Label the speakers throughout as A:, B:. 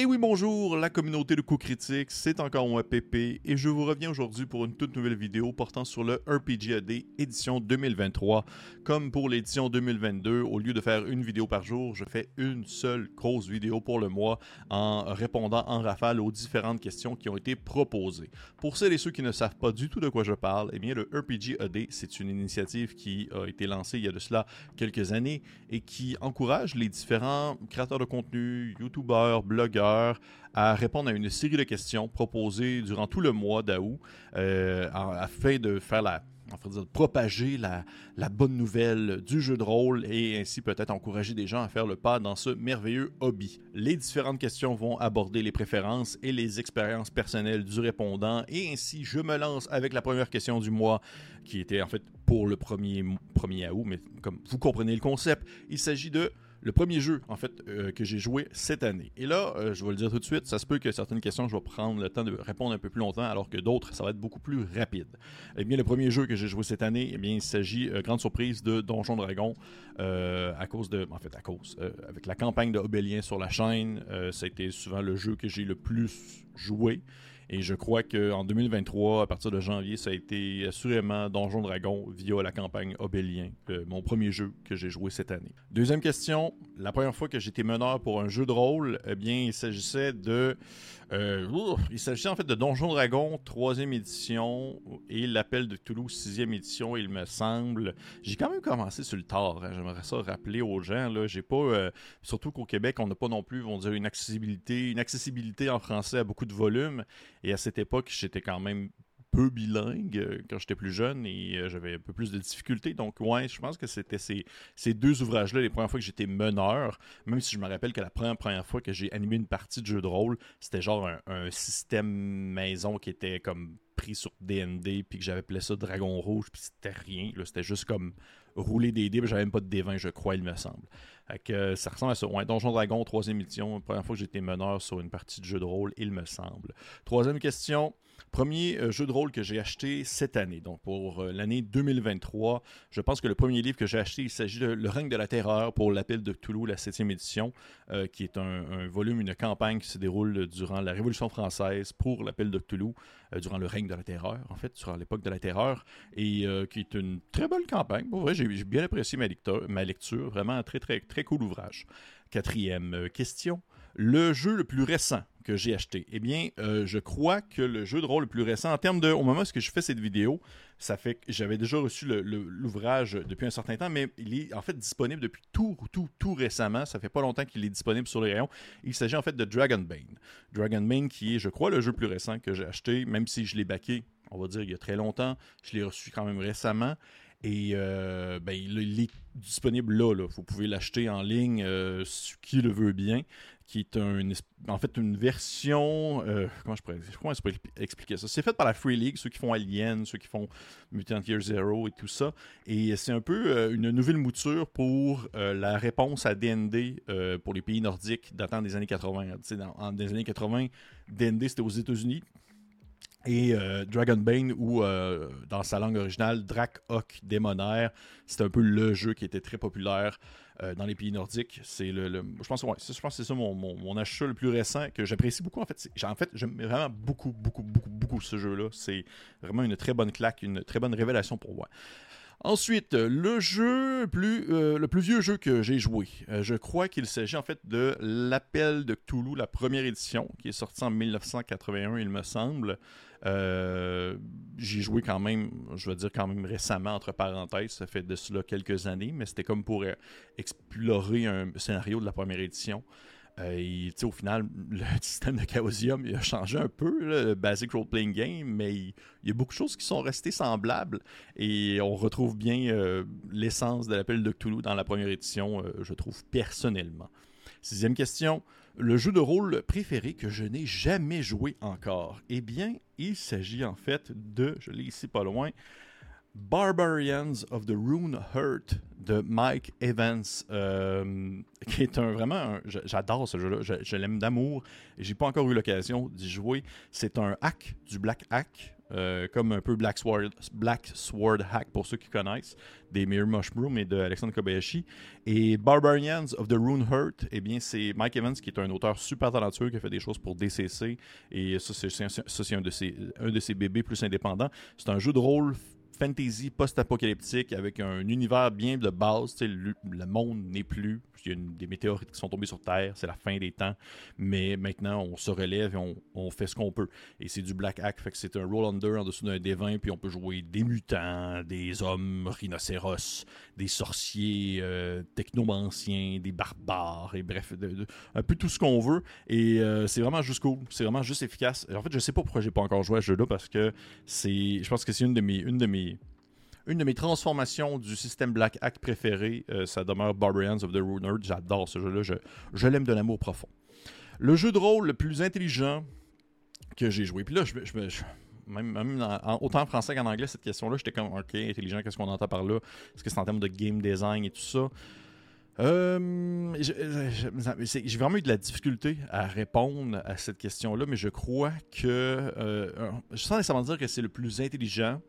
A: Et oui, bonjour, la communauté de coups critiques, c'est encore moi Pépé et je vous reviens aujourd'hui pour une toute nouvelle vidéo portant sur le RPG AD édition 2023. Comme pour l'édition 2022, au lieu de faire une vidéo par jour, je fais une seule grosse vidéo pour le mois en répondant en rafale aux différentes questions qui ont été proposées. Pour celles et ceux qui ne savent pas du tout de quoi je parle, eh bien le RPG AD, c'est une initiative qui a été lancée il y a de cela quelques années et qui encourage les différents créateurs de contenu, youtubeurs, blogueurs, à répondre à une série de questions proposées durant tout le mois d'août euh, afin de faire la de propager la, bonne nouvelle du jeu de rôle et ainsi peut-être encourager des gens à faire le pas dans ce merveilleux hobby. Les différentes questions vont aborder les préférences et les expériences personnelles du répondant et ainsi je me lance avec la première question du mois qui était en fait pour le premier, premier août, mais comme vous comprenez le concept, il s'agit de le premier jeu, en fait, euh, que j'ai joué cette année. Et là, euh, je vais le dire tout de suite, ça se peut que certaines questions, je vais prendre le temps de répondre un peu plus longtemps, alors que d'autres, ça va être beaucoup plus rapide. Eh bien, le premier jeu que j'ai joué cette année, eh bien, il s'agit, euh, grande surprise, de Donjon Dragon, à cause de, en fait, à cause, avec la campagne de Obélien sur la chaîne, ça a été souvent le jeu que j'ai le plus joué. Et je crois qu'en 2023, à partir de janvier, ça a été assurément Donjon Dragon via la campagne Obélien, mon premier jeu que j'ai joué cette année. Deuxième question, la première fois que j'étais meneur pour un jeu de rôle, eh bien, il s'agissait de... Euh, il s'agissait en fait de Donjon Dragon, troisième édition, et l'Appel de Toulouse, sixième édition, il me semble. J'ai quand même commencé sur le tard, hein. j'aimerais ça rappeler aux gens. Là, j'ai pas... Euh, surtout qu'au Québec, on n'a pas non plus, on dire, une accessibilité, une accessibilité en français à beaucoup de volumes. Et à cette époque, j'étais quand même peu bilingue euh, quand j'étais plus jeune et euh, j'avais un peu plus de difficultés. Donc, ouais, je pense que c'était ces, ces, deux ouvrages-là, les premières fois que j'étais meneur, même si je me rappelle que la première, première fois que j'ai animé une partie de jeu de rôle, c'était genre un, système maison qui était comme pris sur DND, puis que j'avais appelé ça Dragon Rouge, puis c'était rien. C'était juste comme rouler des dés, j'avais même pas de D20, je crois, il me semble. Que, euh, ça ressemble à ça. Ouais, Donjon Dragon, troisième édition, première fois que j'étais meneur sur une partie de jeu de rôle, il me semble. Troisième question. Premier euh, jeu de rôle que j'ai acheté cette année, donc pour euh, l'année 2023. Je pense que le premier livre que j'ai acheté, il s'agit de Le règne de la terreur pour l'appel de Toulouse, la septième édition, qui est un, volume, une campagne qui se déroule durant la Révolution française pour l'appel de Toulouse, durant le règne de la terreur, en fait, sur l'époque de la terreur, et qui est une très belle campagne. Pour vrai, j'ai bien apprécié ma lecture, ma lecture, vraiment un très très très cool ouvrage. Quatrième euh, question, le jeu le plus récent que j'ai acheté. Eh bien, euh, je crois que le jeu de rôle le plus récent, en termes de, au moment où je fais cette vidéo, ça fait que j'avais déjà reçu l'ouvrage depuis un certain temps, mais il est en fait disponible depuis tout, tout, tout récemment. Ça fait pas longtemps qu'il est disponible sur les rayons. Il s'agit en fait de Dragonbane. Dragonbane qui est, je crois, le jeu le plus récent que j'ai acheté, même si je l'ai baqué, on va dire, il y a très longtemps. Je l'ai reçu quand même récemment. Et euh, ben, il, est disponible là. Vous pouvez l'acheter en ligne, euh, qui le veut bien, qui est un, en fait une version. Euh, comment, je pourrais, comment je pourrais expliquer ça? C'est fait par la Free League, ceux qui font Alien, ceux qui font Mutant Year Zero et tout ça. Et c'est un peu une nouvelle mouture pour la réponse à DND pour les pays nordiques datant des années 80. Dans, en, des années 80, DND c'était aux États-Unis et euh, Dragonbane, ou euh, dans sa langue originale, Drac Démonaire, c'est un peu le jeu qui était très populaire euh, dans les pays nordiques. C'est le, je pense, que c'est ça mon, mon, achat le plus récent que j'apprécie beaucoup. En fait, en fait, j'aime vraiment beaucoup, beaucoup, beaucoup, beaucoup ce jeu-là. C'est vraiment une très bonne claque, une très bonne révélation pour moi. Ensuite, le jeu plus, le plus vieux jeu que j'ai joué, je crois qu'il s'agit en fait de l'Appel de Cthulhu, la première édition, qui est sortie en 1981, il me semble. Euh, j'ai joué quand même, je veux dire quand même récemment, entre parenthèses, ça fait de cela quelques années, mais c'était comme pour euh, explorer un scénario de la première édition. Euh, et au final, le système de Chaosium a changé un peu, le Basic Role Playing Game, mais il, y a beaucoup de choses qui sont restées semblables et on retrouve bien l'essence de l'appel de Cthulhu dans la première édition, je trouve personnellement. Sixième question. Le jeu de rôle préféré que je n'ai jamais joué encore. Eh bien, il s'agit en fait de, je l'ai ici pas loin, Barbarians of the Rune Hurt de Mike Evans, euh, qui est un vraiment. J'adore ce jeu-là, je, l'aime d'amour. J'ai pas encore eu l'occasion d'y jouer. C'est un hack, du black hack. Euh, comme un peu Black Sword, Black Sword Hack pour ceux qui connaissent, des Mirror Mushroom et de Alexandre Kobayashi. Et Barbarians of the Rune Hurt, eh bien, c'est Mike Evans qui est un auteur super talentueux qui a fait des choses pour DCC. Et ça, c'est un, un de ses bébés plus indépendants. C'est un jeu de rôle fantasy post-apocalyptique avec un univers bien de base. Le, monde n'est plus. Il y a des météorites qui sont tombés sur Terre. C'est la fin des temps. Mais maintenant, on se relève et on, fait ce qu'on peut. Et c'est du Black Hack. C'est un roll under en dessous d'un D20. Puis on peut jouer des mutants, des hommes rhinocéros, des sorciers euh, technomanciens, des barbares. Et bref, un peu tout ce qu'on veut. Et euh, c'est vraiment juste. C'est vraiment juste efficace. En fait, je sais pas pourquoi j'ai pas encore joué à ce jeu-là parce que c'est. Je pense que c'est une de mes. Une de mes une de mes transformations du système Black Hack préféré, euh, ça demeure Barbarians of the Runner. J'adore ce jeu-là, je, l'aime de l'amour profond. Le jeu de rôle le plus intelligent que j'ai joué. Puis là, je, même, autant en français qu'en anglais, cette question-là, j'étais comme, OK, intelligent, qu'est-ce qu'on entend par là? Est-ce que c'est en termes de game design et tout ça? Euh, j'ai vraiment eu de la difficulté à répondre à cette question-là, mais je crois que, euh, je sens nécessairement dire que c'est le plus intelligent,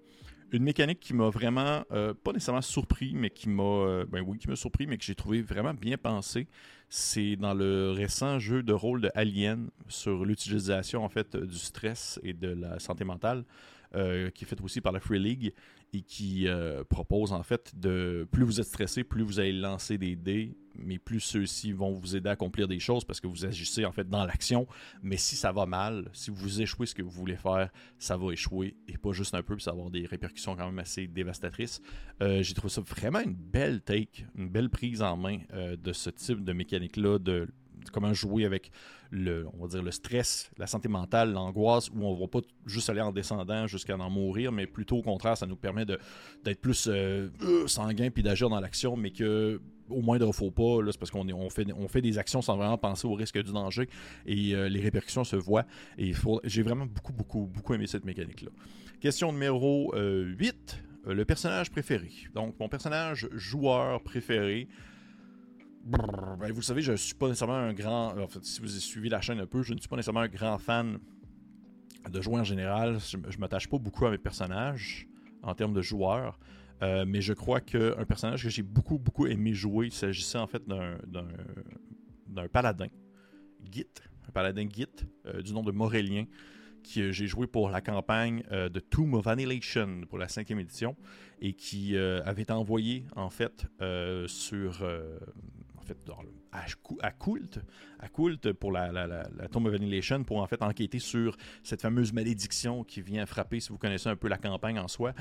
A: une mécanique qui m'a vraiment, euh, pas nécessairement surpris, mais qui m'a, euh, ben oui, qui m'a surpris, mais que j'ai trouvé vraiment bien pensé. C'est dans le récent jeu de rôle de Alien sur l'utilisation en fait du stress et de la santé mentale, euh, qui est fait aussi par la Free League et qui euh, propose en fait de plus vous êtes stressé, plus vous allez lancer des dés, mais plus ceux-ci vont vous aider à accomplir des choses parce que vous agissez en fait dans l'action. Mais si ça va mal, si vous échouez ce que vous voulez faire, ça va échouer et pas juste un peu, puis ça va avoir des répercussions quand même assez dévastatrices. Euh, j'ai trouvé ça vraiment une belle take, une belle prise en main de ce type de mécanique-là, de comment jouer avec le, on va dire le stress, la santé mentale, l'angoisse, où on ne va pas juste aller en descendant jusqu'à en mourir, mais plutôt au contraire, ça nous permet d'être plus euh, euh, sanguin puis d'agir dans l'action, mais que au moindre faux pas, c'est parce qu'on on fait, on fait des actions sans vraiment penser au risque du danger et euh, les répercussions se voient. Et j'ai vraiment beaucoup, beaucoup, beaucoup aimé cette mécanique-là. Question numéro 8, le personnage préféré. Donc, mon personnage joueur préféré, ben, vous savez, je ne suis pas nécessairement un grand. En fait, si vous avez suivi la chaîne un peu, je ne suis pas nécessairement un grand fan de jouer en général. Je ne m'attache pas beaucoup à mes personnages en termes de joueurs. Euh, mais je crois qu'un personnage que j'ai beaucoup, beaucoup aimé jouer, il s'agissait en fait d'un paladin, Git, un paladin Git, euh, du nom de Morélien, que euh, j'ai joué pour la campagne de Tomb of Annihilation pour la cinquième édition et qui avait été envoyé en fait sur à, à à pour la, la, Tomb of Annihilation pour en fait enquêter sur cette fameuse malédiction qui vient frapper, si vous connaissez un peu la campagne en soi,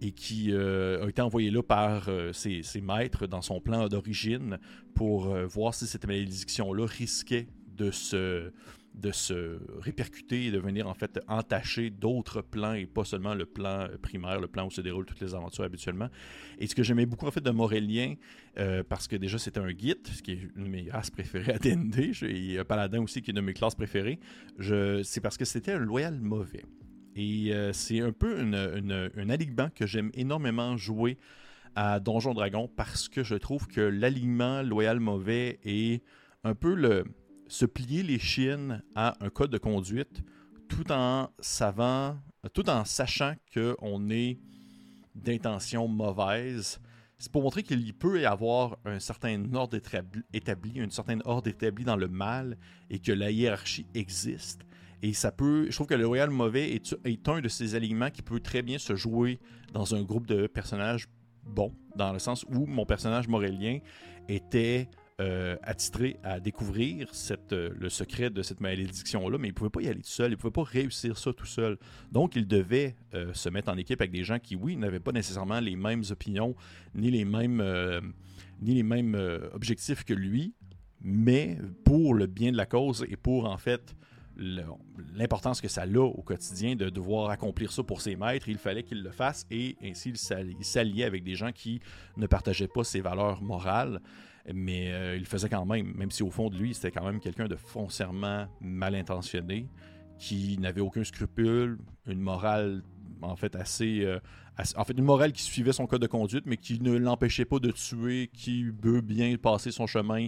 A: et qui euh, a été envoyée là par euh, ses, maîtres dans son plan d'origine pour euh, voir si cette malédiction-là risquait de se de se répercuter et de venir en fait entacher d'autres plans et pas seulement le plan primaire, le plan où se déroulent toutes les aventures habituellement. Et ce que j'aimais beaucoup en fait de euh, parce que déjà c'était un guide, ce qui est une de mes races préférées à D&D, et paladin aussi qui est une de mes classes préférées, c'est parce que c'était un loyal mauvais. Et euh, c'est un peu un alignement que j'aime énormément jouer à Donjon Dragon parce que je trouve que l'alignement loyal mauvais est un peu le se plier les chines à un code de conduite tout en savant, tout en sachant qu'on est d'intention mauvaise. C'est pour montrer qu'il peut y avoir un certain ordre établi, une certaine ordre établi dans le mal et que la hiérarchie existe. Et ça peut. Je trouve que le Royal Mauvais est, est, un de ces alignements qui peut très bien se jouer dans un groupe de personnages bons, dans le sens où mon personnage morélien était euh, à découvrir euh, le secret de cette malédiction-là, mais il ne pouvait pas y aller tout seul, il ne pouvait pas réussir ça tout seul. Donc, il devait euh, se mettre en équipe avec des gens qui, oui, n'avaient pas nécessairement les mêmes opinions, ni les mêmes, ni les mêmes objectifs que lui, mais pour le bien de la cause et pour, en fait, l'importance que ça a au quotidien de devoir accomplir ça pour ses maîtres, il fallait qu'il le fasse et ainsi il s'alliait avec des gens qui ne partageaient pas ses valeurs morales mais euh, il faisait quand même, même si au fond de lui, c'était quand même quelqu'un de foncièrement mal intentionné, qui n'avait aucun scrupule, une morale en fait assez, en fait une morale qui suivait son code de conduite, mais qui ne l'empêchait pas de tuer, qui veut bien passer son chemin,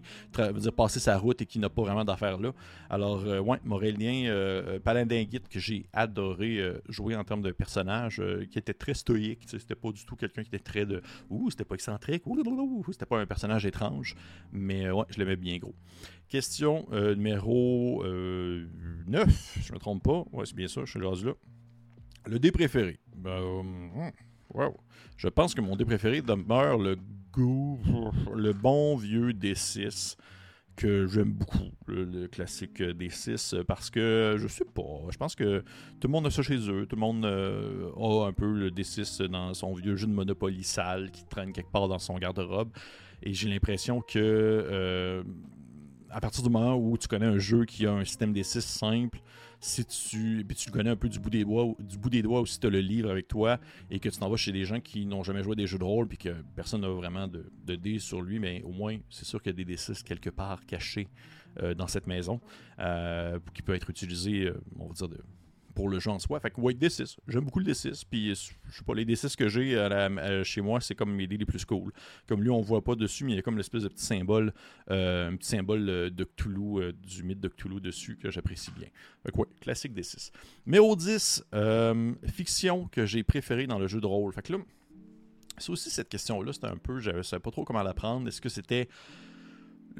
A: passer sa route et qui n'a pas vraiment d'affaires là. Alors ouais, Morélien, Paladin-Guide que j'ai adoré jouer en termes de personnage, qui était très stoïque, c'était pas du tout quelqu'un qui était très de ouh, c'était pas excentrique, ouh, c'était pas un personnage étrange, mais ouais, je l'aimais bien gros. Question numéro 9, je me trompe pas. Ouais, c'est bien ça, je suis là. Le dé préféré. Ben, wow. Je pense que mon dé préféré demeure le goût, le bon vieux D6 que j'aime beaucoup, le, classique D6, parce que je sais pas, je pense que tout le monde a ça chez eux, tout le monde euh, a un peu le D6 dans son vieux jeu de Monopoly sale qui traîne quelque part dans son garde-robe, et j'ai l'impression que euh, à partir du moment où tu connais un jeu qui a un système D6 simple, si tu, puis tu le connais un peu du bout des doigts, du doigts aussi, tu as le livre avec toi et que tu t'en vas chez des gens qui n'ont jamais joué des jeux de rôle puis que personne n'a vraiment de, de dés sur lui, mais au moins, c'est sûr qu'il y a des D6 quelque part cachés euh, dans cette maison euh, qui peut être utilisé, euh, on va dire, de, pour le jeu en soi. Fait que, ouais, D6. J'aime beaucoup le D6. Puis, je sais pas, les D6 que j'ai chez moi, c'est comme mes dés les plus cool. Comme lui, on voit pas dessus, mais il y a comme l'espèce de petit symbole, euh, un petit symbole euh, de Cthulhu, euh, du mythe de Cthulhu dessus que j'apprécie bien. Fait que, ouais, classique D6. Mais au 10, fiction que j'ai préférée dans le jeu de rôle. Fait que là, c'est aussi cette question-là, c'était un peu, je savais pas trop comment la prendre. Est-ce que c'était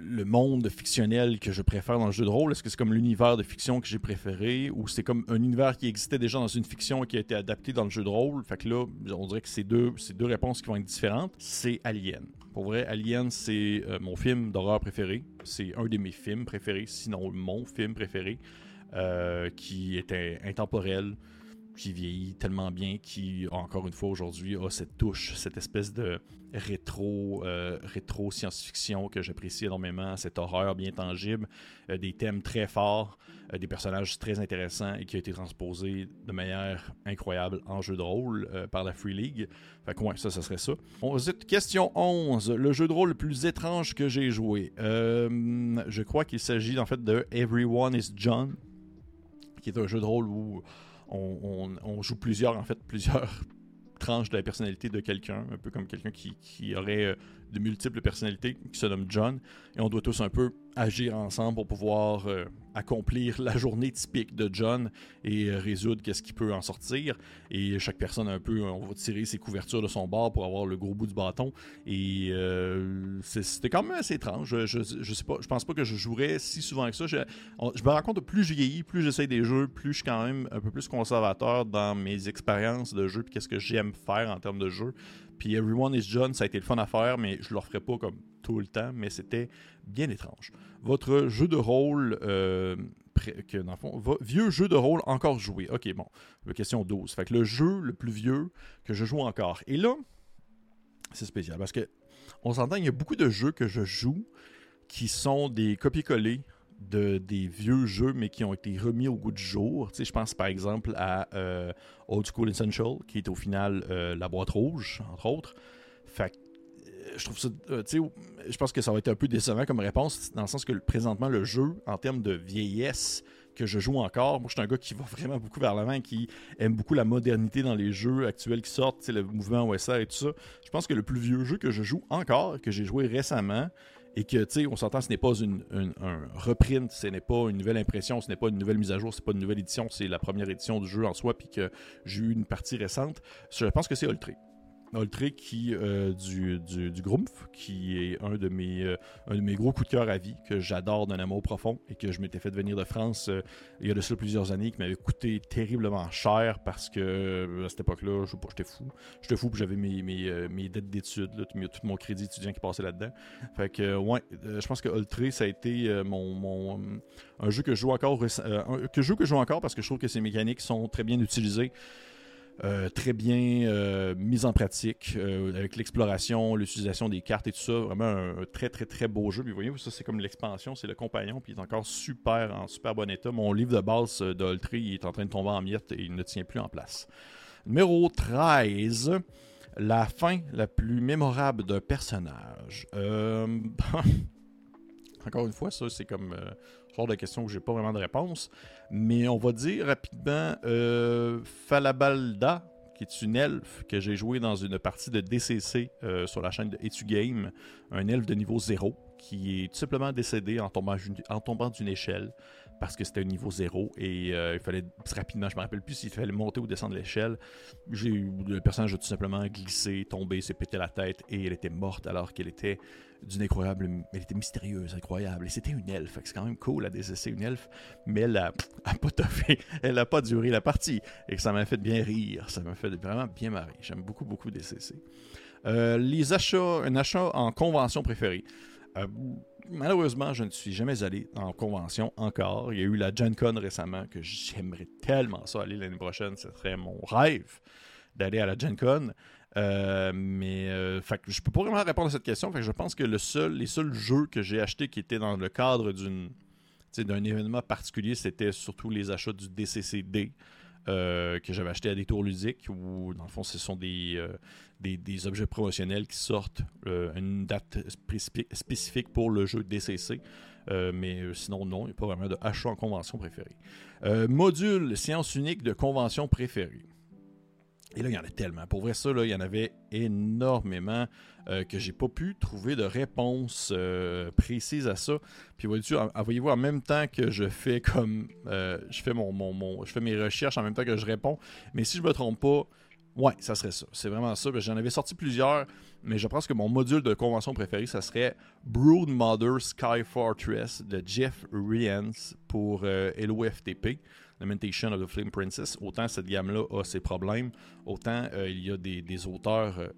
A: le monde fictionnel que je préfère dans le jeu de rôle? Est-ce que c'est comme l'univers de fiction que j'ai préféré? Ou c'est comme un univers qui existait déjà dans une fiction et qui a été adapté dans le jeu de rôle? Fait que là, on dirait que c'est deux, deux réponses qui vont être différentes. C'est Alien. Pour vrai, Alien, c'est euh, mon film d'horreur préféré. C'est un de mes films préférés, sinon mon film préféré, euh, qui était intemporel qui vieillit tellement bien, qui, encore une fois, aujourd'hui, a cette touche, cette espèce de rétro, euh, rétro science-fiction que j'apprécie énormément, cette horreur bien tangible, euh, des thèmes très forts, euh, des personnages très intéressants et qui a été transposé de manière incroyable en jeu de rôle par la Free League. Fait que ouais, ça, ça serait ça. question 11. Le jeu de rôle le plus étrange que j'ai joué. je crois qu'il s'agit en fait de Everyone is John, qui est un jeu de rôle où on, joue plusieurs, en fait, plusieurs tranches de la personnalité de quelqu'un, un peu comme quelqu'un qui, qui, aurait euh, de multiples personnalités, qui se nomme John, et on doit tous un peu agir ensemble pour pouvoir euh, accomplir la journée typique de John et euh, résoudre qu'est-ce qui peut en sortir. Et chaque personne un peu, on va tirer ses couvertures de son bord pour avoir le gros bout du bâton. Et euh, c'était quand même assez étrange. Je, je, sais pas, je pense pas que je jouerais si souvent que ça. Je, me rends compte plus je vieillis, plus j'essaye des jeux, plus je suis quand même un peu plus conservateur dans mes expériences de jeu puis qu'est-ce que j'aime faire en termes de jeu. Puis Everyone is John, ça a été le fun à faire, mais je le referai pas comme tout le temps, mais c'était bien étrange. Votre jeu de rôle, euh, que, dans le fond, vieux jeu de rôle encore joué. Ok, bon, question 12. Fait que le jeu le plus vieux que je joue encore. Et là, c'est spécial parce que on s'entend, il y a beaucoup de jeux que je joue qui sont des copier-coller de, des vieux jeux, mais qui ont été remis au goût du jour. Tu sais, je pense par exemple à euh, Old School Essential, qui est au final euh, la boîte rouge, entre autres. Fait euh, je trouve ça. tu sais, je pense que ça va être un peu décevant comme réponse, dans le sens que présentement, le jeu, en termes de vieillesse que je joue encore, moi, je suis un gars qui va vraiment beaucoup vers l'avant, qui aime beaucoup la modernité dans les jeux actuels qui sortent, le mouvement OSR et tout ça. Je pense que le plus vieux jeu que je joue encore, que j'ai joué récemment, et que, tu sais, on s'entend, ce n'est pas une, un reprint, ce n'est pas une nouvelle impression, ce n'est pas une nouvelle mise à jour, ce n'est pas une nouvelle édition, c'est la première édition du jeu en soi, puis que j'ai eu une partie récente. Je pense que c'est Ultra. Ultra qui, euh, du, du, du qui est un de, mes, euh, un de mes gros coups de cœur à vie, que j'adore d'un amour profond et que je m'étais fait venir de France euh, il y a de cela plusieurs années, qui m'avait coûté terriblement cher parce que à cette époque-là, je sais pas, j'étais fou. J'étais fou, puis j'avais mes, mes, mes, dettes d'études, tout, tout, mon crédit étudiant qui passait là-dedans. Fait que, ouais, je pense que Ultra, ça a été mon, mon, un jeu que je joue encore, que je joue que je joue encore parce que je trouve que ses mécaniques sont très bien utilisées. Euh, très bien euh, mise en pratique euh, avec l'exploration, l'utilisation des cartes et tout ça. Vraiment un, très très très beau jeu. Puis vous voyez, ça c'est comme l'expansion, c'est le compagnon, puis il est encore super en super bon état. Mon livre de base d'Oltry est en train de tomber en miettes et il ne tient plus en place. Numéro 13. La fin la plus mémorable d'un personnage. encore une fois, ça c'est comme genre de question où j'ai pas vraiment de réponse. Mais on va dire rapidement euh, Falabalda, qui est une elfe que j'ai joué dans une partie de DCC sur la chaîne de Etu Game, un elfe de niveau 0 qui est tout simplement décédé en tombant, en tombant d'une échelle parce que c'était un niveau 0 et il fallait rapidement, je me rappelle plus s'il fallait monter ou descendre l'échelle. J'ai le personnage a tout simplement glissé, tombé, s'est pété la tête et elle était morte alors qu'elle était d'une incroyable. Elle était mystérieuse, incroyable. Et c'était une elfe. C'est quand même cool à DCC, une elfe. Mais elle a, pas toffé. Elle n'a pas duré la partie. Et ça m'a fait bien rire. Ça m'a fait vraiment bien marrer. J'aime beaucoup, beaucoup DCC. Euh, les achats, un achat en convention préférée. Euh, malheureusement, je ne suis jamais allé en convention encore. Il y a eu la Gen Con récemment que j'aimerais tellement ça aller l'année prochaine. Ce serait mon rêve d'aller à la Gen Con. Euh, mais euh, fait, je peux pas vraiment répondre à cette question. Je pense que les seuls jeux que j'ai achetés qui étaient dans le cadre d'un événement particulier, c'était surtout les achats du DCCD. Euh, que j'avais acheté à des tours ludiques où, dans le fond, ce sont des, euh, des, objets promotionnels qui sortent à une date spécifique pour le jeu DCC. mais sinon, non, il n'y a pas vraiment de achat en convention préférée. module science unique de convention préférée. Et là, il y en a tellement. Pour vrai, ça, il y en avait énormément euh, que j'ai pas pu trouver de réponse euh, précise à ça. Puis voyez-vous, en même temps que je fais comme euh, je fais mon, je fais mes recherches en même temps que je réponds. Mais si je me trompe pas, ouais, ça serait ça. C'est vraiment ça. J'en avais sorti plusieurs, mais je pense que mon module de convention préféré, ça serait Brood Mother Sky Fortress de Jeff Riens pour LOFTP. Lamentation of the Flame Princess, autant cette gamme-là a ses problèmes, autant euh, il y a des, auteurs euh,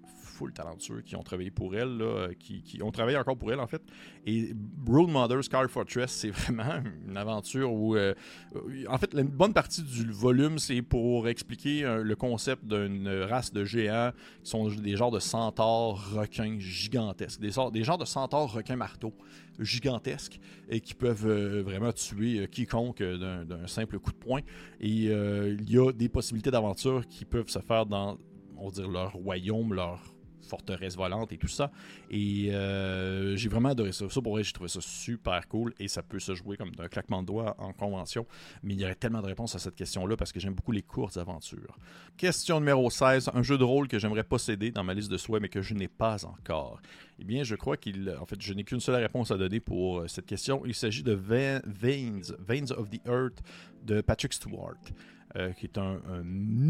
A: full talentueux qui ont travaillé pour elle, là, euh, qui, ont travaillé encore pour elle en fait. Et Brood Mother Scar Fortress, c'est vraiment une aventure où, en fait, une bonne partie du volume, c'est pour expliquer le concept d'une race de géants qui sont des genres de centaures requins gigantesques, des, des genres de centaures requins marteaux gigantesques et qui peuvent vraiment tuer quiconque d'un simple coup de poing et euh, il y a des possibilités d'aventure qui peuvent se faire dans, on va dire, leur royaume, leur forteresse volante et tout ça. Et euh, j'ai vraiment adoré ça. Ça, pour vrai, j'ai trouvé ça super cool et ça peut se jouer comme d'un claquement de doigts en convention. Mais il y aurait tellement de réponses à cette question-là parce que j'aime beaucoup les courtes aventures. Question numéro 16. Un jeu de rôle que j'aimerais posséder dans ma liste de souhaits mais que je n'ai pas encore. Eh bien, je crois qu'il. En fait, je n'ai qu'une seule réponse à donner pour euh, cette question. Il s'agit de Veins, Veins of the Earth de Patrick Stewart. Euh, qui est un,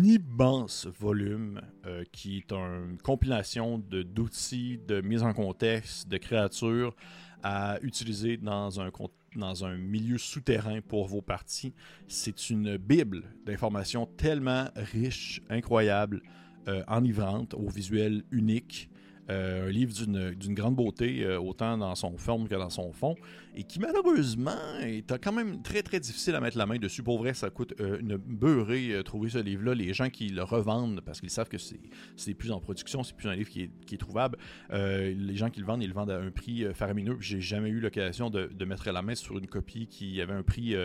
A: immense volume, euh, qui est une compilation d'outils, de, mise en contexte, de créatures à utiliser dans un, dans un milieu souterrain pour vos parties. C'est une bible d'informations tellement riche, incroyable, euh, enivrante, au visuel unique. Euh, un livre d'une grande beauté, euh, autant dans son forme que dans son fond, et qui malheureusement est quand même très très difficile à mettre la main dessus. Pour vrai, ça coûte euh, une beurrée trouver ce livre-là. Les gens qui le revendent, parce qu'ils savent que c'est plus en production, c'est plus un livre qui est, trouvable, les gens qui le vendent, ils le vendent à un prix faramineux. J'ai jamais eu l'occasion de, de, mettre la main sur une copie qui avait un prix,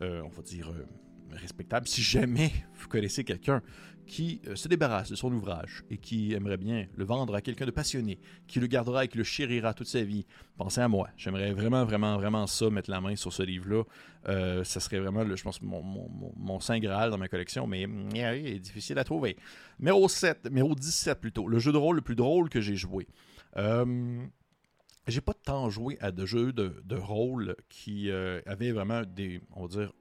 A: on va dire respectable. Si jamais vous connaissez quelqu'un qui euh, se débarrasse de son ouvrage et qui aimerait bien le vendre à quelqu'un de passionné, qui le gardera et qui le chérira toute sa vie, pensez à moi. J'aimerais vraiment, vraiment, vraiment ça, mettre la main sur ce livre-là. Euh, ça serait vraiment, je pense, mon, saint Graal dans ma collection, mais il est difficile à trouver. Numéro 7, numéro 17 plutôt, le jeu de rôle le plus drôle que j'ai joué. Euh, j'ai pas tant joué à de jeux de, rôle qui euh, avaient vraiment des, on va dire,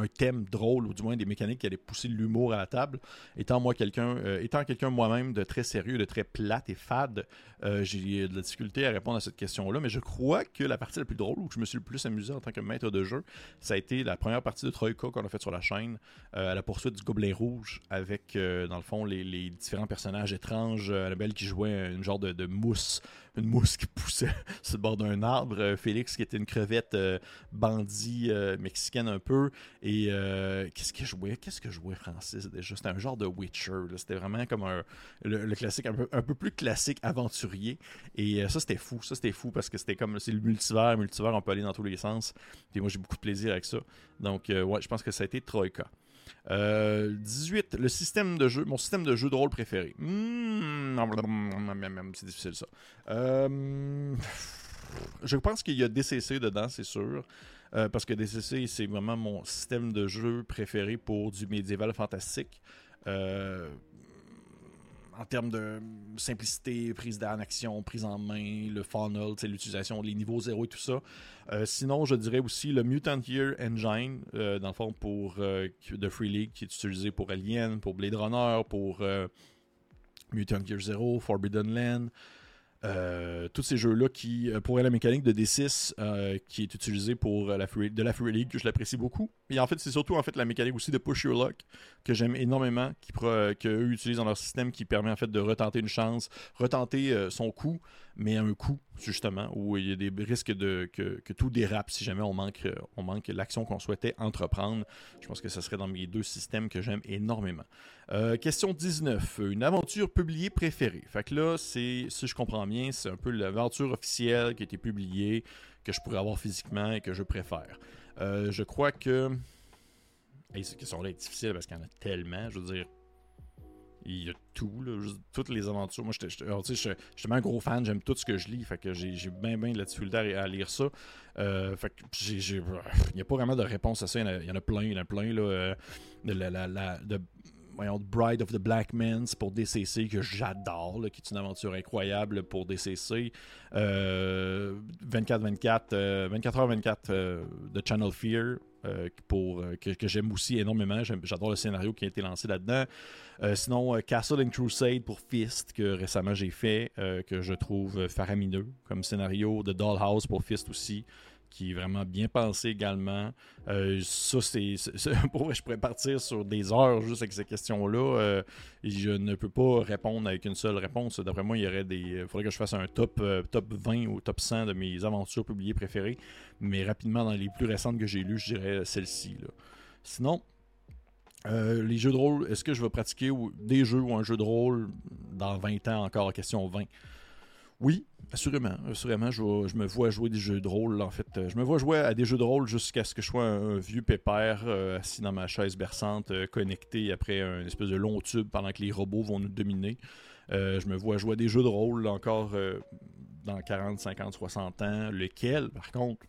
A: un thème drôle ou du moins des mécaniques qui allaient pousser l'humour à la table. Étant moi quelqu'un, euh, étant quelqu'un moi-même de très sérieux, de très plate et fade, euh, j'ai de la difficulté à répondre à cette question-là. Mais je crois que la partie la plus drôle où je me suis le plus amusé en tant que maître de jeu, ça a été la première partie de Troika qu'on a faite sur la chaîne euh, à la poursuite du Gobelet Rouge avec dans le fond les, différents personnages étranges. Annabelle qui jouait une genre de mousse une mousse qui poussait sur le bord d'un arbre. Euh, Félix qui était une crevette euh, bandit euh, mexicaine un peu. Et qu'est-ce que jouait Qu'est-ce que jouait Francis déjà? C'était un genre de Witcher. C'était vraiment comme un, le, classique, un peu, un peu, plus classique aventurier. Et ça, c'était fou. Ça, c'était fou parce que c'était comme c'est le multivers. Multivers, on peut aller dans tous les sens. Et moi, j'ai beaucoup de plaisir avec ça. Donc, ouais, je pense que ça a été Troika. 18. Euh, le système de jeu, mon système de jeu de rôle préféré. Hmm, c'est difficile ça. Euh, je pense qu'il y a DCC dedans, c'est sûr. Euh, parce que DCC, c'est vraiment mon système de jeu préféré pour du médiéval fantastique. en termes de simplicité, prise en action, prise en main, le funnel, l'utilisation, les niveaux 0 et tout ça. sinon, je dirais aussi le Mutant Year Engine, dans le fond, pour de Free League, qui est utilisé pour Alien, pour Blade Runner, pour Mutant Gear Zero, Forbidden Land. Euh, tous ces jeux-là qui euh, pourraient la mécanique de D6 euh, qui est utilisée pour la de la Fury League que je l'apprécie beaucoup. Et en fait, c'est surtout en fait la mécanique aussi de Push Your Luck que j'aime énormément, qu'eux utilisent dans leur système qui permet en fait de retenter une chance, retenter son coup, mais un coup justement où il y a des risques de que, tout dérape si jamais on manque on manque l'action qu'on souhaitait entreprendre. Je pense que ce serait dans mes deux systèmes que j'aime énormément. question 19, une aventure publiée préférée. Fait que là, c'est si je comprends c'est un peu l'aventure officielle qui a été publiée, que je pourrais avoir physiquement et que je préfère. Euh, je crois que. Et cette question-là est difficile parce qu'il y en a tellement. Je veux dire, il y a tout, toutes les aventures. Moi, je suis un gros fan, j'aime tout ce que je lis. Fait que j'ai bien, bien de la difficulté à, lire ça. Euh, fait que il n'y a pas vraiment de réponse à ça. Il y en a, plein, il y en a plein. Là, euh, la, Bride of the Black Men pour DCC que j'adore, qui est une aventure incroyable pour DCC. 24-24, 24h24 de Channel Fear. Euh, pour, euh, que, j'aime aussi énormément. J'adore le scénario qui a été lancé là-dedans. Euh, sinon, Castle and Crusade pour Fist, que récemment j'ai fait, que je trouve faramineux comme scénario. The Dollhouse pour Fist aussi qui est vraiment bien pensé également. Euh, ça, c'est. Pour je pourrais partir sur des heures juste avec ces questions-là. Euh, je ne peux pas répondre avec une seule réponse. D'après moi, il y aurait des. Il faudrait que je fasse un top, euh, top 20 ou top 100 de mes aventures publiées préférées. Mais rapidement, dans les plus récentes que j'ai lues, je dirais celle-ci. Sinon. les jeux de rôle, est-ce que je vais pratiquer des jeux ou un jeu de rôle dans 20 ans encore, question 20 oui, assurément. Assurément, je, me vois jouer des jeux de rôle, en fait. Je me vois jouer à des jeux de rôle jusqu'à ce que je sois un, vieux pépère euh, assis dans ma chaise berçante, euh, connecté après un espèce de long tube pendant que les robots vont nous dominer. Euh, je me vois jouer à des jeux de rôle encore dans 40, 50, 60 ans. Lequel, par contre,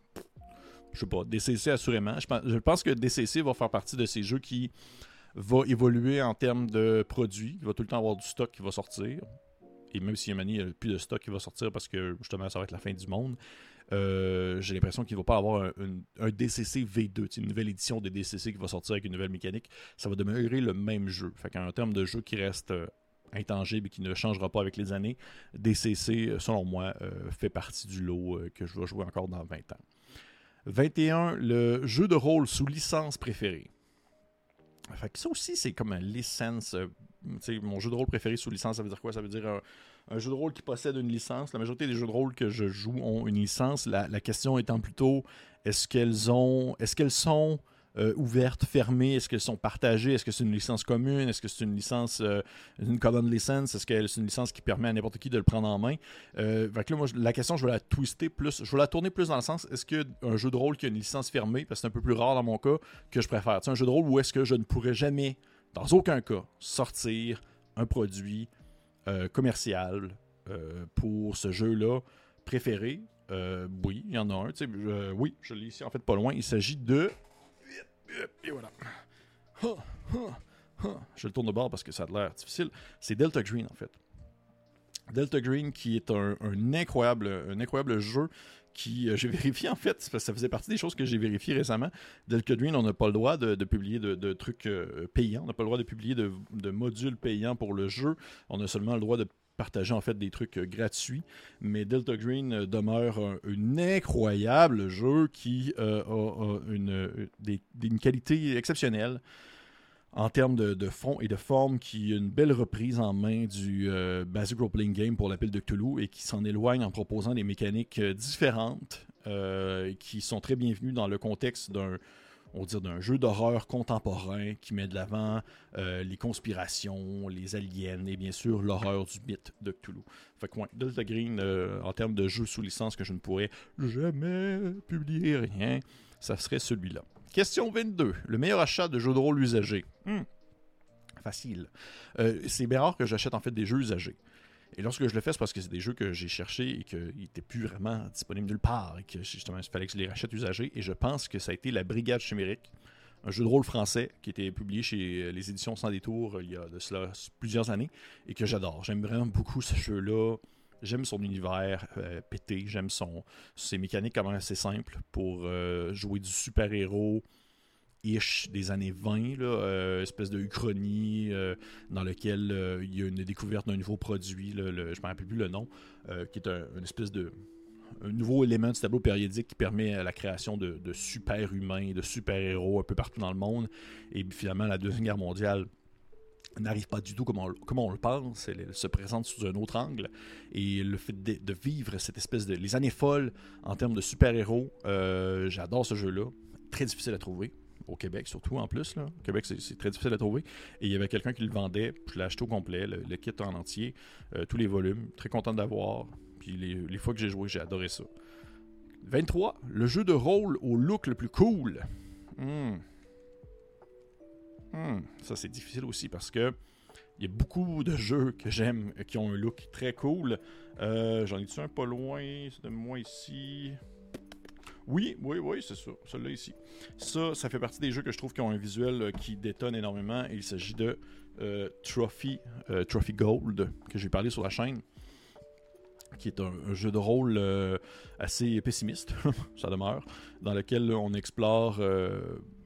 A: je sais pas, DCC assurément. Je pense, je pense que DCC va faire partie de ces jeux qui va évoluer en termes de produits. Il va tout le temps avoir du stock qui va sortir et même si n'y a plus de stock qui va sortir parce que justement ça va être la fin du monde, euh, j'ai l'impression qu'il ne va pas avoir un, DCC V2, une nouvelle édition de DCC qui va sortir avec une nouvelle mécanique. Ça va demeurer le même jeu. Fait qu'en termes de jeu qui reste euh, intangible et qui ne changera pas avec les années, DCC, euh, selon moi, fait partie du lot que je vais jouer encore dans 20 ans. 21, le jeu de rôle sous licence préféré. Fait que ça aussi, c'est comme une licence mon jeu de rôle préféré sous licence, ça veut dire quoi? Ça veut dire un, jeu de rôle qui possède une licence. La majorité des jeux de rôle que je joue ont une licence. La, question étant plutôt est-ce qu'elles ont, est-ce qu'elles sont euh, ouvertes, fermées? Est-ce qu'elles sont partagées? Est-ce que c'est une licence commune? Est-ce que c'est une licence, euh, une common license? Est-ce que c'est une licence qui permet à n'importe qui de le prendre en main? Euh, moi, la question, je vais la twister plus, je la tourner plus dans le sens est-ce qu'un jeu de rôle qui a une licence fermée, parce que c'est un peu plus rare dans mon cas, que je préfère? Un jeu de rôle où est-ce que je ne pourrais jamais dans aucun cas, sortir un produit euh, commercial euh, pour ce jeu-là préféré. Euh, oui, il y en a un. oui, je l'ai ici en fait pas loin. Il s'agit de. Et voilà. Je le tourne de bord parce que ça a l'air difficile. C'est Delta Green en fait. Delta Green qui est un, incroyable, un incroyable jeu qui, euh, j'ai vérifié en fait, parce que ça faisait partie des choses que j'ai vérifiées récemment. Delta Green, on n'a pas le droit de, publier de, trucs euh, payants, on n'a pas le droit de publier de, modules payants pour le jeu. On a seulement le droit de partager en fait des trucs euh, gratuits. Mais Delta Green demeure un, incroyable jeu qui a, une qualité exceptionnelle en termes de, fond et de forme, qui a une belle reprise en main du euh, Basic Role Playing Game pour l'appel de Cthulhu et qui s'en éloigne en proposant des mécaniques euh, différentes euh, qui sont très bienvenues dans le contexte d'un on dire d'un jeu d'horreur contemporain qui met de l'avant les conspirations, les aliens et bien sûr l'horreur du mythe de Cthulhu. Fait que Delta Green, en termes de jeu sous licence que je ne pourrais jamais publier rien, ça serait celui-là. Question 22. Le meilleur achat de jeux de rôle usagés. Hmm. Facile. Euh, c'est bien rare que j'achète en fait des jeux usagés. Et lorsque je le fais, c'est parce que c'est des jeux que j'ai cherchés et qu'ils n'étaient plus vraiment disponibles nulle part et que justement, il fallait que je les rachète usagés. Et je pense que ça a été la Brigade chimérique. un jeu de rôle français qui était publié chez les éditions Sans Détour il y a de cela plusieurs années et que j'adore. J'aime vraiment beaucoup ce jeu-là. J'aime son univers pété, j'aime son ses mécaniques même assez simples pour jouer du super-héros ish des années 20, là, euh, espèce de uchronie euh, dans lequel euh, il y a une découverte d'un nouveau produit, je ne me rappelle plus le nom, qui est un, une espèce de un nouveau élément du tableau périodique qui permet la création de, super-humains, de super-héros un peu partout dans le monde. Et finalement, la Deuxième Guerre mondiale n'arrive pas du tout comme on, le pense, elle, se présente sous un autre angle. Et le fait de, vivre cette espèce de... Les années folles en termes de super-héros, j'adore ce jeu-là. Très difficile à trouver au Québec surtout en plus. Là. Québec, c'est très difficile à trouver. Et il y avait quelqu'un qui le vendait, je l'ai acheté au complet, le, kit en entier, euh, tous les volumes. Très content d'avoir. Puis les, fois que j'ai joué, j'ai adoré ça. 23, le jeu de rôle au look le plus cool. Hmm. Hmm. Ça, c'est difficile aussi parce que il y a beaucoup de jeux que j'aime qui ont un look très cool. Euh, j'en ai-tu un pas loin? De moi ici oui, oui, oui, c'est ça. Celui-là ici. Ça, ça fait partie des jeux que je trouve qui ont un visuel euh, qui détonne énormément. il s'agit de euh, Trophy, Trophy Gold, que j'ai parlé sur la chaîne qui est un, jeu de rôle assez pessimiste, ça demeure, dans lequel on explore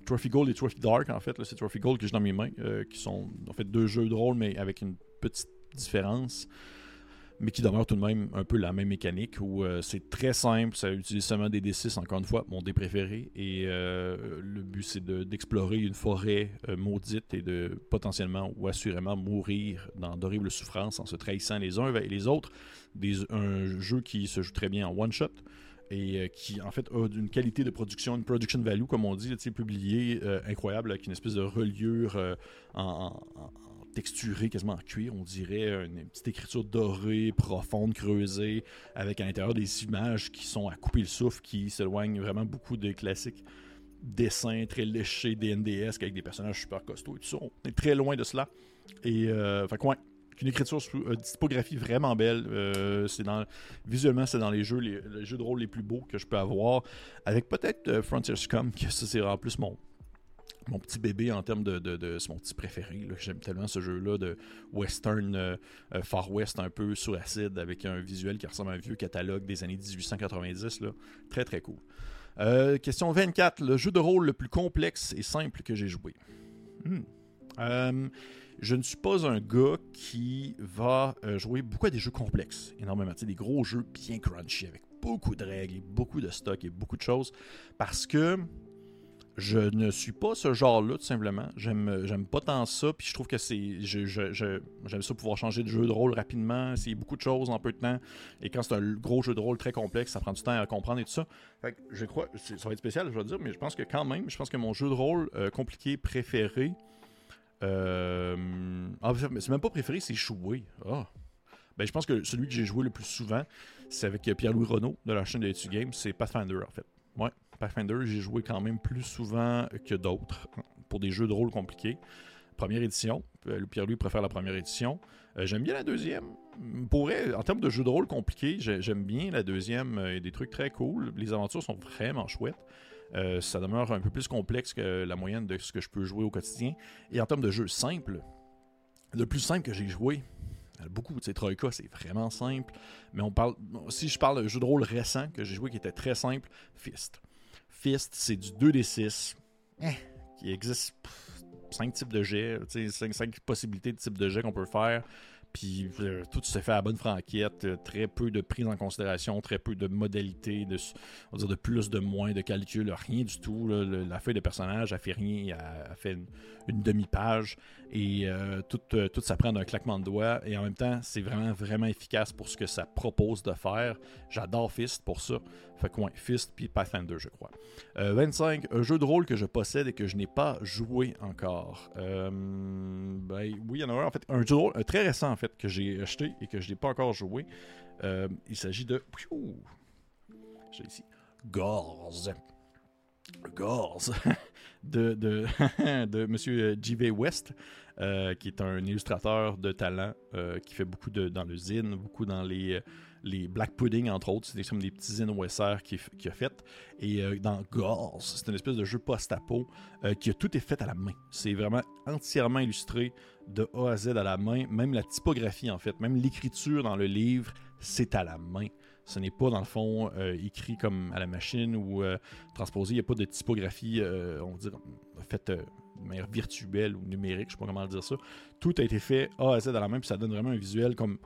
A: Trophy Gold et Trophy Dark, en fait. C'est Trophy Gold que j'ai dans mes mains, qui sont en fait deux jeux de rôle, mais avec une petite différence mais qui demeure tout de même un peu la même mécanique où euh, c'est très simple, ça utilise seulement des D6, encore une fois, mon dé préféré, et euh, le but c'est d'explorer une forêt euh, maudite et de potentiellement ou assurément mourir dans d'horribles souffrances en se trahissant les uns et les autres. Un jeu qui se joue très bien en one-shot et qui en fait a une qualité de production, une production value comme on dit, publié incroyable avec une espèce de reliure en, texturé, quasiment en cuir, on dirait une petite écriture dorée, profonde, creusée, avec à l'intérieur des images qui sont à couper le souffle, qui s'éloignent vraiment beaucoup des classiques dessins très léchés des NDS avec des personnages super costauds et tout ça. On est très loin de cela. Et, euh, quoi, une écriture, une euh, typographie vraiment belle. Euh, c'est dans, visuellement, c'est dans les jeux, les, jeux de rôle les plus beaux que je peux avoir. Avec peut-être euh, Frontier Scum, que ça, c'est en plus mon, mon petit bébé en termes de, de, c'est mon petit préféré. J'aime tellement ce jeu-là de western euh, euh, far west un peu sous acide avec un visuel qui ressemble à un vieux catalogue des années 1890. Là. Très très cool. Question 24. Le jeu de rôle le plus complexe et simple que j'ai joué. Hmm. Je ne suis pas un gars qui va jouer beaucoup à des jeux complexes, énormément. Tu des gros jeux bien crunchy avec beaucoup de règles, beaucoup de stock et beaucoup de choses. Parce que je ne suis pas ce genre-là, tout simplement. J'aime, j'aime pas tant ça, puis je trouve que c'est. j'aime ça pouvoir changer de jeu de rôle rapidement, essayer beaucoup de choses en peu de temps. Et quand c'est un gros jeu de rôle très complexe, ça prend du temps à comprendre et tout ça. Fait que je crois. Ça va être spécial, je vais dire, mais je pense que quand même, je pense que mon jeu de rôle euh, compliqué préféré. Euh, ah, c'est même pas préféré, c'est joué. Ah. Ben, je pense que celui que j'ai joué le plus souvent, c'est avec Pierre-Louis Renault de la chaîne de Etu Games, c'est Pathfinder en fait. Ouais. Pathfinder, j'ai joué quand même plus souvent que d'autres pour des jeux de rôle compliqués. Première édition. Euh, Pierre-Louis préfère la première édition. Euh, j'aime bien la deuxième. En termes de jeux de rôle compliqués, j'aime bien la deuxième. Il y a des trucs très cool. Les aventures sont vraiment chouettes. Euh, ça demeure un peu plus complexe que la moyenne de ce que je peux jouer au quotidien. Et en termes de jeux simples, le plus simple que j'ai joué, beaucoup, tu sais, Troika, c'est vraiment simple. Mais on parle, si je parle de jeu de rôle récent que j'ai joué qui était très simple, Fist. Fist, c'est du 2d6 eh. qui existe 5 types de jets, 5, possibilités de types de jets qu'on peut faire. Puis euh, tout se fait à bonne franquette, euh, très peu de prise en considération, très peu de modalités, de, plus, de moins, de calcul, rien du tout. la feuille de personnage, elle fait rien, elle, fait une, demi-page et euh, tout, tout s'apprend d'un claquement de doigts. Et en même temps, c'est vraiment, vraiment efficace pour ce que ça propose de faire. J'adore Fist pour ça. Fait que Fist puis Pathfinder, je crois. 25, un jeu de rôle que je possède et que je n'ai pas joué encore. Oui, il y en a un en fait, un rôle très récent en fait que j'ai acheté et que je n'ai pas encore joué. Euh, il s'agit de. J'ai ici. Gores de, de, de M. J.V. West, euh, qui est un illustrateur de talent qui fait beaucoup de, dans le zine, beaucoup dans les, les Black Pudding, entre autres. C'est comme des petits zines OSR qu'il qui a fait. Et dans Gores, c'est une espèce de jeu post-apo qui a tout est fait à la main. C'est vraiment entièrement illustré de A à Z à la main. Même la typographie, en fait, même l'écriture dans le livre, c'est à la main. Ce n'est pas, dans le fond, euh, écrit comme à la machine ou euh, transposé. Il n'y a pas de typographie, euh, on va dire, faite de manière virtuelle ou numérique, je ne sais pas comment dire ça. Tout a été fait A à Z à la main, puis ça donne vraiment un visuel comme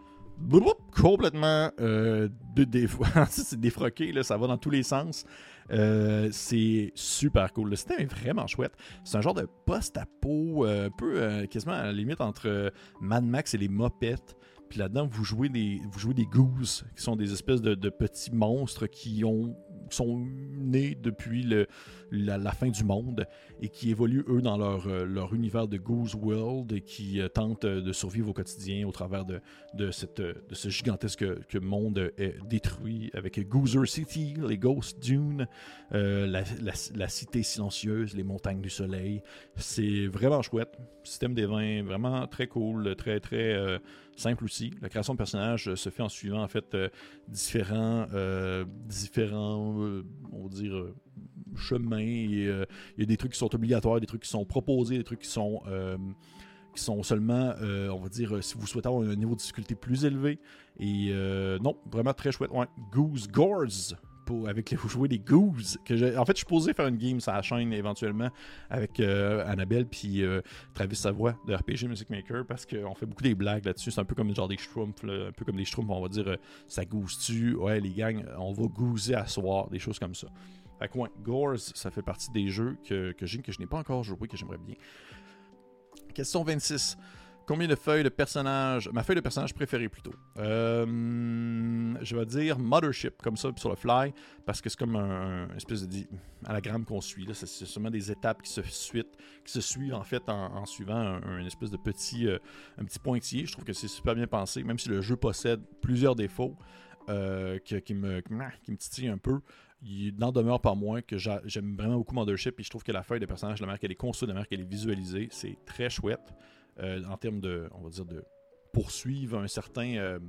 A: complètement défroqué, là, ça va dans tous les sens. c'est super cool. Le système est vraiment chouette. C'est un genre de post-apo, un peu quasiment à la limite entre Mad Max et les mopettes. Puis là-dedans, vous jouez des vous des gooses, qui sont des espèces de petits monstres qui ont sont nés depuis le, la, fin du monde et qui évoluent, eux, dans leur, euh, leur univers de Goose World et qui euh, tentent euh, de survivre au quotidien au travers de, de, cette, de ce gigantesque monde détruit avec Gooser City, les Ghost Dunes, la, la, cité silencieuse, les montagnes du soleil. C'est vraiment chouette. Système des vins vraiment très cool, très, très simple aussi. La création de personnages se fait en suivant, en fait, différents, différents on va dire, chemin. Euh, il y a des trucs qui sont obligatoires, des trucs qui sont proposés, des trucs qui sont euh, qui sont seulement, euh, on va dire, si vous souhaitez avoir un niveau de difficulté plus élevé. Et non, vraiment très chouette. Goose Gores. Avec les, vous jouez des goose que en fait je suis posé faire une game sur la chaîne éventuellement avec Annabelle puis Travis Savoie de RPG Music Maker parce qu'on fait beaucoup des blagues là-dessus c'est un peu comme genre des schtroumpfs un peu comme des schtroumpfs on va dire ça goose tu ouais les gangs on va gouser à soir des choses comme ça fait que, Gores, ça fait partie des jeux que, que j'ai, que je n'ai pas encore joué, que j'aimerais bien. Question 26. Combien de feuilles de personnage Ma feuille de personnage préférée plutôt. Euh, je vais dire Mothership, comme ça, sur le fly, parce que c'est comme un, espèce de anagramme qu'on suit. C'est seulement des étapes qui se suivent, qui se suivent en fait en, suivant un, espèce de petit, euh, un petit pointillé. Je trouve que c'est super bien pensé, même si le jeu possède plusieurs défauts euh, qui, me, qui me titillent un peu il n'en demeure pas moins que j'aime vraiment beaucoup Mothership et je trouve que la feuille de personnage, la manière qu'elle est conçue, la manière qu'elle est visualisée, c'est très chouette euh, en termes de, on va dire, de poursuivre un certain, euh,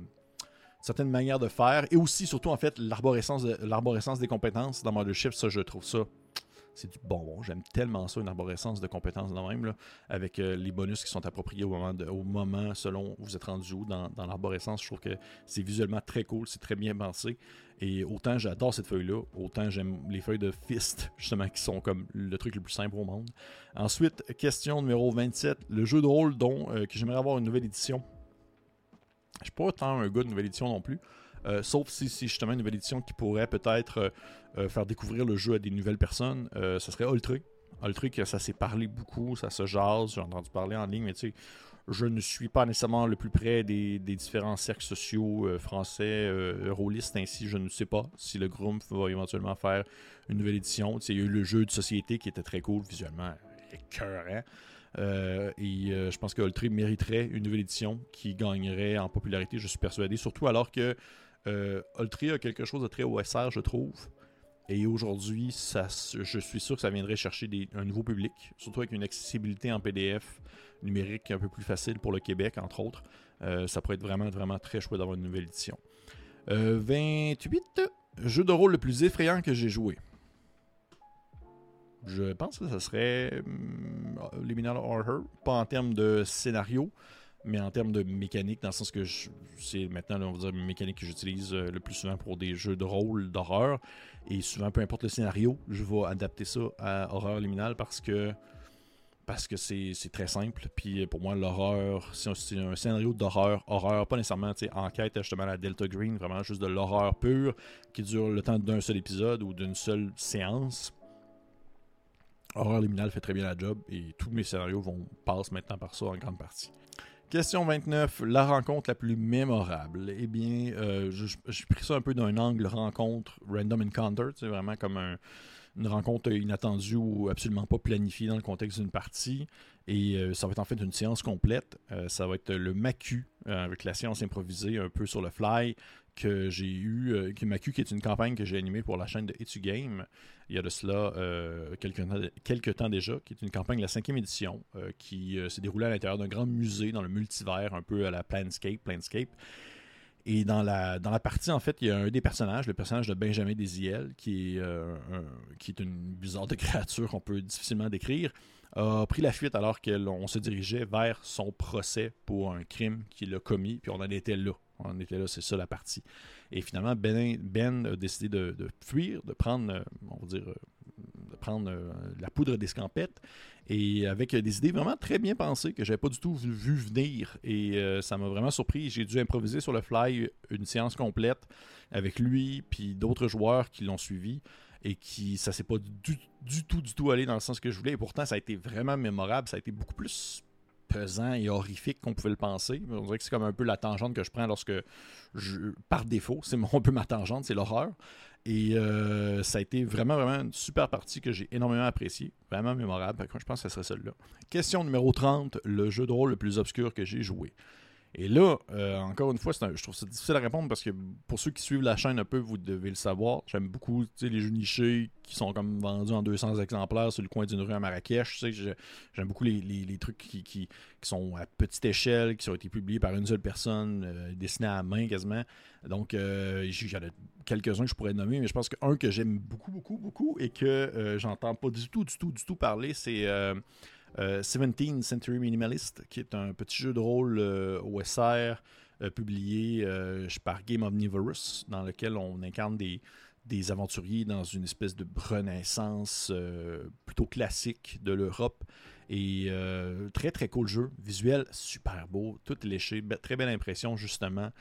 A: certaine manière de faire et aussi, surtout, en fait, l'arborescence, l'arborescence des compétences dans Mothership, ça, je trouve ça c'est du bonbon. J'aime tellement ça, une arborescence de compétences dans même, avec euh, les bonus qui sont appropriés au moment, au moment selon où vous êtes rendu où dans, l'arborescence. Je trouve que c'est visuellement très cool, c'est très bien pensé. Et autant j'adore cette feuille-là, autant j'aime les feuilles de Fist, justement, qui sont comme le truc le plus simple au monde. Ensuite, question numéro 27, le jeu de rôle dont euh, j'aimerais avoir une nouvelle édition. Je suis pas tant un gars de nouvelle édition non plus. Euh, sauf si c'est justement une nouvelle édition qui pourrait peut-être euh, faire découvrir le jeu à des nouvelles personnes. ça serait Ultric. Ultric, ça s'est parlé beaucoup, ça se jase, j'ai entendu parler en ligne, mais tu sais, je ne suis pas nécessairement le plus près des, différents cercles sociaux euh, français euh, rôlistes ainsi. Je ne sais pas si le groupe va éventuellement faire une nouvelle édition. il y a eu le jeu de société qui était très cool visuellement, écœurant. Euh, et je pense que Ultra mériterait une nouvelle édition qui gagnerait en popularité, je suis persuadé. Surtout alors que Ultra a quelque chose de très OSR, je trouve. Et aujourd'hui, je suis sûr que ça viendrait chercher un nouveau public, surtout avec une accessibilité en PDF numérique un peu plus facile pour le Québec, entre autres. Euh, ça pourrait être vraiment, vraiment très chouette d'avoir une nouvelle édition. 28. Euh, jeu de rôle le plus effrayant que j'ai joué. Je pense que ça serait hum, Liminal Horror, pas en termes de scénario, mais en termes de mécanique, dans le sens que c'est maintenant, on va dire, une mécanique que j'utilise euh, le plus souvent pour des jeux de rôle d'horreur. Et souvent, peu importe le scénario, je vais adapter ça à horreur liminal parce que parce que c'est très simple. Puis pour moi, l'horreur, c'est un, scénario d'horreur, horreur, pas nécessairement enquête justement à la Delta Green, vraiment juste de l'horreur pure qui dure le temps d'un seul épisode ou d'une seule séance. Horreur liminal fait très bien la job et tous mes scénarios vont passer maintenant par ça en grande partie. Question 29, la rencontre la plus mémorable. Eh bien, euh, j'ai pris ça un peu d'un angle rencontre, random encounter, c'est vraiment comme un, une rencontre inattendue ou absolument pas planifiée dans le contexte d'une partie. Et euh, ça va être en fait une séance complète. Euh, ça va être le MACU avec la science improvisée un peu sur le fly que j'ai eu, qui MACU, qui est une campagne que j'ai animée pour la chaîne de Etu Game il y a de cela quelques, temps déjà, qui est une campagne de la cinquième édition qui s'est déroulée à l'intérieur d'un grand musée dans le multivers, un peu à la Planscape. Planscape. Et dans la, dans la partie, en fait, il y a un des personnages, le personnage de Benjamin Desiel, qui est, euh, une bizarre de créature qu'on peut difficilement décrire, a pris la fuite alors qu'on se dirigeait vers son procès pour un crime qu'il a commis, puis on en était là. On en était là, c'est ça la partie. Et finalement, Ben, ben a décidé de, fuir, de prendre, euh, on va dire, euh, de prendre la poudre d'escampette et avec des idées vraiment très bien pensées que j'avais pas du tout vu, venir. Et euh, ça m'a vraiment surpris. J'ai dû improviser sur le fly une séance complète avec lui puis d'autres joueurs qui l'ont suivi et qui ça s'est pas du, tout du tout allé dans le sens que je voulais. Et pourtant, ça a été vraiment mémorable. Ça a été beaucoup plus pesant et horrifique qu'on pouvait le penser. On dirait que c'est comme un peu la tangente que je prends lorsque par défaut, c'est un peu ma tangente, c'est l'horreur. Et euh, ça a été vraiment, vraiment une super partie que j'ai énormément appréciée. Vraiment mémorable. Je pense que ce serait celle-là. Question numéro 30, le jeu de rôle le plus obscur que j'ai joué. Et là, euh, encore une fois, je trouve ça difficile à répondre parce que pour ceux qui suivent la chaîne un peu, vous devez le savoir. J'aime beaucoup les jeux nichés qui sont comme vendus en 200 exemplaires sur le coin d'une rue à Marrakech. J'aime beaucoup les, trucs qui, sont à petite échelle, qui ont été publiés par une seule personne, euh, dessinés à main quasiment. Donc, euh, j'en ai quelques-uns que je pourrais nommer, mais je pense qu'un que j'aime beaucoup, beaucoup, beaucoup et que j'entends pas du tout, du tout, du tout parler, c'est 17th euh, Century Minimalist, qui est un petit jeu de rôle euh, OSR euh, publié par Game Omnivorous, dans lequel on incarne des, des aventuriers dans une espèce de renaissance plutôt classique de l'Europe. Et très très cool jeu, visuel super beau, tout léché, très belle impression justement.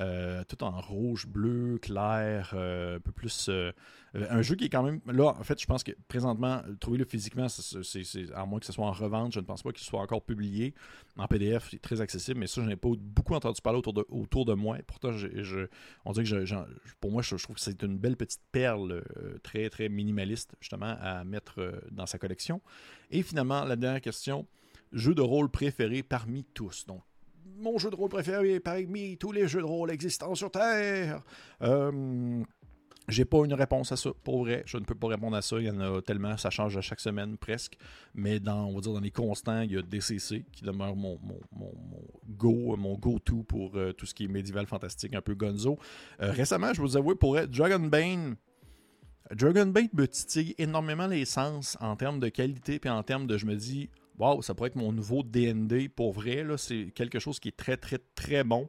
A: Euh, tout en rouge, bleu, clair, euh, un peu plus. Euh, un jeu qui est quand même. Là, en fait, je pense que présentement, trouver-le physiquement, c'est, à moins que ce soit en revente, je ne pense pas qu'il soit encore publié. En PDF, c'est très accessible, mais ça, je n'ai pas beaucoup entendu parler autour de, autour de moi. pourtant, je, on dirait que pour moi, je, trouve que c'est une belle petite perle très, très minimaliste, justement, à mettre dans sa collection. Et finalement, la dernière question jeu de rôle préféré parmi tous. Donc, mon jeu de rôle préféré parmi tous les jeux de rôle existants sur Terre. Euh, j'ai pas une réponse à ça, pour vrai. Je ne peux pas répondre à ça. Il y en a tellement, ça change à chaque semaine presque. Mais dans, on va dire, dans les constants, il y a DCC qui demeure mon, mon, mon, go, mon go-to pour euh, tout ce qui est médiéval fantastique, un peu gonzo. Euh, récemment, je vous avoue, pour être Dragonbane, Dragonbane me titille énormément les sens en termes de qualité, puis en termes de, je me dis, wow, ça pourrait être mon nouveau DND pour vrai. C'est quelque chose qui est très, très, très bon.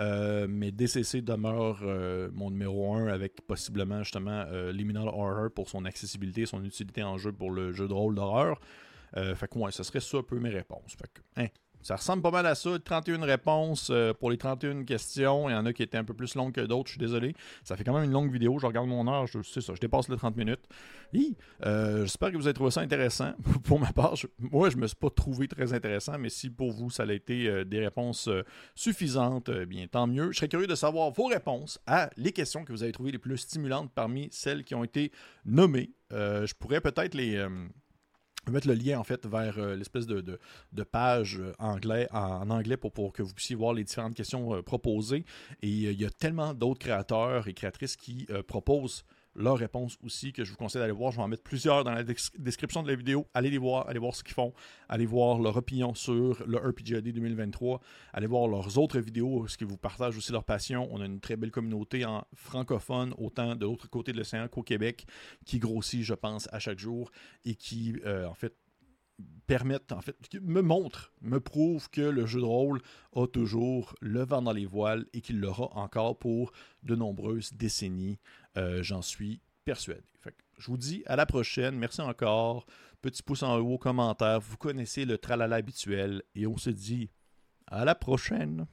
A: Euh, mais DCC demeure euh, mon numéro 1 avec possiblement justement euh, Liminal Horror pour son accessibilité, son utilité en jeu pour le jeu de rôle d'horreur. fait que ouais, ce serait ça un peu mes réponses. Hein, ça ressemble pas mal à ça. 31 réponses euh, pour les 31 questions. Il y en a qui étaient un peu plus longues que d'autres. Je suis désolé. Ça fait quand même une longue vidéo. Je regarde mon heure. Je ça. Je dépasse les 30 minutes. Euh, j'espère que vous avez trouvé ça intéressant. pour ma part, moi, je me suis pas trouvé très intéressant. Mais si pour vous, ça a été euh, des réponses suffisantes, bien tant mieux. Je serais curieux de savoir vos réponses à les questions que vous avez trouvées les plus stimulantes parmi celles qui ont été nommées. je pourrais peut-être les mettre le lien en fait vers euh, l'espèce de, de, page euh, anglais, en, anglais pour, pour, que vous puissiez voir les différentes questions euh, proposées. Et il y a tellement d'autres créateurs et créatrices qui proposent leurs réponses aussi que je vous conseille d'aller voir. Je vais en mettre plusieurs dans la description de la vidéo. Allez les voir, allez voir ce qu'ils font, allez voir leur opinion sur le RPGAD 2023, allez voir leurs autres vidéos, ce qu'ils vous partagent aussi leur passion. On a une très belle communauté en francophone, autant de l'autre côté de l'océan qu'au Québec, qui grossit, je pense, à chaque jour et qui, euh, en fait, permettent, en fait, me montrent, me prouvent que le jeu de rôle a toujours le vent dans les voiles et qu'il l'aura encore pour de nombreuses décennies. Euh, j'en suis persuadé. je vous dis à la prochaine. Merci encore. Petit pouce en haut, commentaire. Vous connaissez le tralala habituel et on se dit à la prochaine.